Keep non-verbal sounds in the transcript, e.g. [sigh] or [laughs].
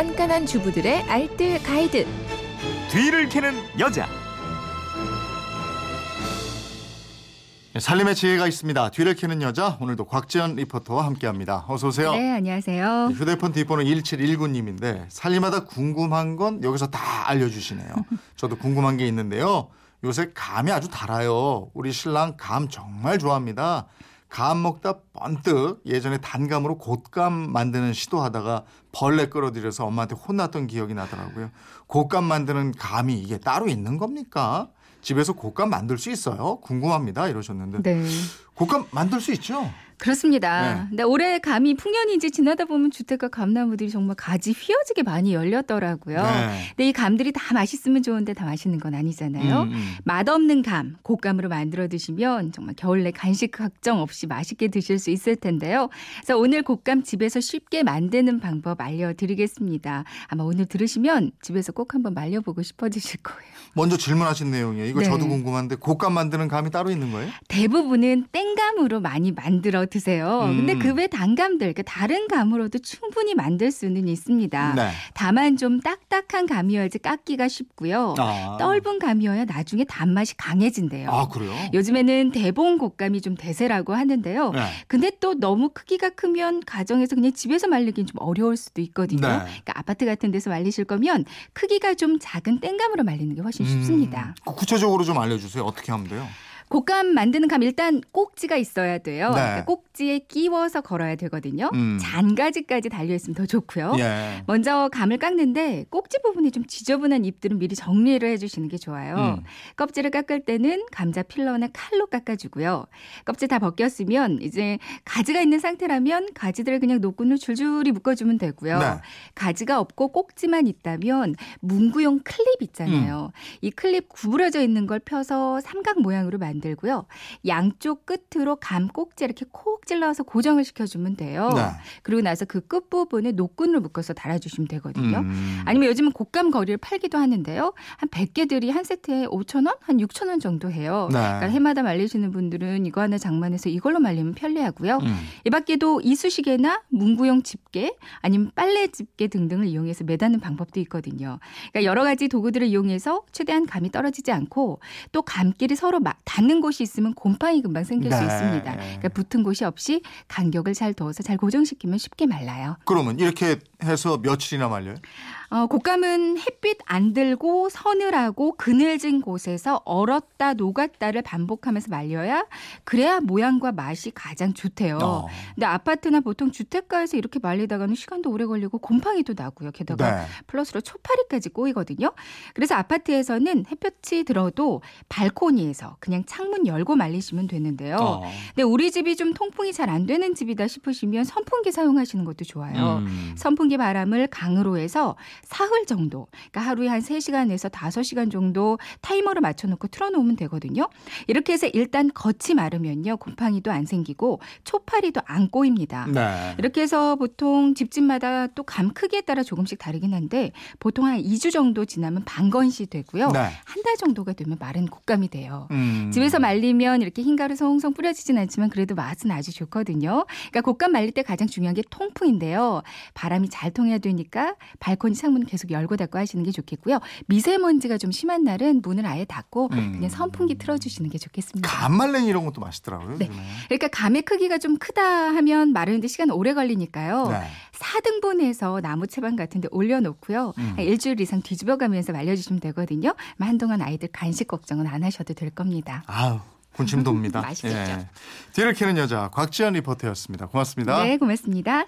깐깐한 주부들의 알뜰 가이드. 뒤를 캐는 여자. 네, 살림의 지혜가 있습니다. 뒤를 캐는 여자 오늘도 곽지연 리포터와 함께합니다. 어서 오세요. 네, 안녕하세요. 휴대폰 뒷번호 1719님인데 살림하다 궁금한 건 여기서 다 알려주시네요. [laughs] 저도 궁금한 게 있는데요. 요새 감이 아주 달아요. 우리 신랑 감 정말 좋아합니다. 감 먹다 번뜩 예전에 단감으로 곶감 만드는 시도하다가 벌레 끌어들여서 엄마한테 혼났던 기억이 나더라고요. 곶감 만드는 감이 이게 따로 있는 겁니까? 집에서 곶감 만들 수 있어요? 궁금합니다. 이러셨는데 네. 곶감 만들 수 있죠? 그렇습니다. 네. 근데 올해 감이 풍년이 이제 지나다 보면 주택가 감나무들이 정말 가지 휘어지게 많이 열렸더라고요. 네. 근데 이 감들이 다 맛있으면 좋은데 다 맛있는 건 아니잖아요. 음, 음. 맛없는 감, 곶감으로 만들어 드시면 정말 겨울 내 간식 걱정 없이 맛있게 드실 수 있을 텐데요. 그래서 오늘 곶감 집에서 쉽게 만드는 방법 알려드리겠습니다. 아마 오늘 들으시면 집에서 꼭 한번 말려보고 싶어지실 거예요. 먼저 질문하신 내용이에요. 이거 네. 저도 궁금한데 곶감 만드는 감이 따로 있는 거예요? 대부분은 땡감으로 많이 만들어 드세요. 음. 근데 그 외 단감들, 그 다른 감으로도 충분히 만들 수는 있습니다. 네. 다만 좀 딱딱한 감이어야지 깎기가 쉽고요. 아. 떫은 감이어야 나중에 단맛이 강해진대요. 아 그래요? 요즘에는 대봉 곶감이 좀 대세라고 하는데요. 네. 근데 또 너무 크기가 크면 가정에서 그냥 집에서 말리긴 좀 어려울 수도 있거든요. 네. 그러니까 아파트 같은 데서 말리실 거면 크기가 좀 작은 땡감으로 말리는 게 훨씬 쉽습니다. 음, 구체적으로 좀 알려주세요. 어떻게 하면 돼요? 곶감 만드는 감 일단 꼭지가 있어야 돼요. 네. 그러니까 꼭지에 끼워서 걸어야 되거든요. 음. 잔가지까지 달려 있으면 더 좋고요. 예. 먼저 감을 깎는데 꼭지 부분이 좀 지저분한 잎들은 미리 정리를 해주시는 게 좋아요. 음. 껍질을 깎을 때는 감자 필러나 칼로 깎아주고요. 껍질 다 벗겼으면 이제 가지가 있는 상태라면 가지들을 그냥 노끈으로 줄줄이 묶어주면 되고요. 네. 가지가 없고 꼭지만 있다면 문구용 클립 있잖아요. 음. 이 클립 구부러져 있는 걸 펴서 삼각 모양으로 만들 고요. 양쪽 끝으로 감 꼭지 이렇게 콕 찔러서 고정을 시켜주면 돼요. 네. 그리고 나서 그 끝부분에 노끈을 묶어서 달아주시면 되거든요. 음. 아니면 요즘은 곶감 거리를 팔기도 하는데요. 한 100개들이 한 세트에 5,000원? 한 6,000원 정도 해요. 네. 그러니까 해마다 말리시는 분들은 이거 하나 장만해서 이걸로 말리면 편리하고요. 음. 이 밖에도 이쑤시개나 문구용 집게 아니면 빨래 집게 등등을 이용해서 매다는 방법도 있거든요. 그러니까 여러 가지 도구들을 이용해서 최대한 감이 떨어지지 않고 또 감끼리 서로 막 닿는 곳이 있으면 곰팡이 금방 생길 수 네. 있습니다. 그러니까 붙은 곳이 없이 간격을 잘 둬서 잘 고정시키면 쉽게 말라요. 그러면 이렇게 해서 며칠이나 말려요? 어, 곶감은 햇빛 안 들고 서늘하고 그늘진 곳에서 얼었다 녹았다를 반복하면서 말려야 그래야 모양과 맛이 가장 좋대요. 어. 근데 아파트나 보통 주택가에서 이렇게 말리다가는 시간도 오래 걸리고 곰팡이도 나고요. 게다가 네. 플러스로 초파리까지 꼬이거든요. 그래서 아파트에서는 햇볕이 들어도 발코니에서 그냥 창문 열고 말리시면 되는데요. 어. 근데 우리 집이 좀 통풍이 잘 안 되는 집이다 싶으시면 선풍기 사용하시는 것도 좋아요. 음. 선풍기 바람을 강으로 해서 사흘 정도, 그러니까 하루에 한 3시간에서 5시간 정도 타이머를 맞춰놓고 틀어놓으면 되거든요. 이렇게 해서 일단 겉이 마르면요. 곰팡이도 안 생기고 초파리도 안 꼬입니다. 네. 이렇게 해서 보통 집집마다 또 감 크기에 따라 조금씩 다르긴 한데 보통 한 2주 정도 지나면 반건시 되고요. 네. 한달 정도가 되면 마른 곶감이 돼요. 음. 집에서 말리면 이렇게 흰가루 송송 뿌려지진 않지만 그래도 맛은 아주 좋거든요. 그러니까 곶감 말릴 때 가장 중요한 게 통풍인데요. 바람이 잘 통해야 되니까 발코니 창문 계속 열고 닫고 하시는 게 좋겠고요. 미세먼지가 좀 심한 날은 문을 아예 닫고 음. 그냥 선풍기 틀어주시는 게 좋겠습니다. 감말랭이 이런 것도 맛있더라고요. 네. 요즘에. 그러니까 감의 크기가 좀 크다 하면 마르는데 시간 오래 걸리니까요. 네. 4등분해서 나무 채반 같은 데 올려놓고요. 음. 한 일주일 이상 뒤집어가면서 말려주시면 되거든요. 그럼 한동안 아이들 간식 걱정은 안 하셔도 될 겁니다. 아우 군침 돕니다. [laughs] 맛있겠죠. 뒤를 캐는 여자 곽지연 리포터였습니다. 고맙습니다. 네, 고맙습니다.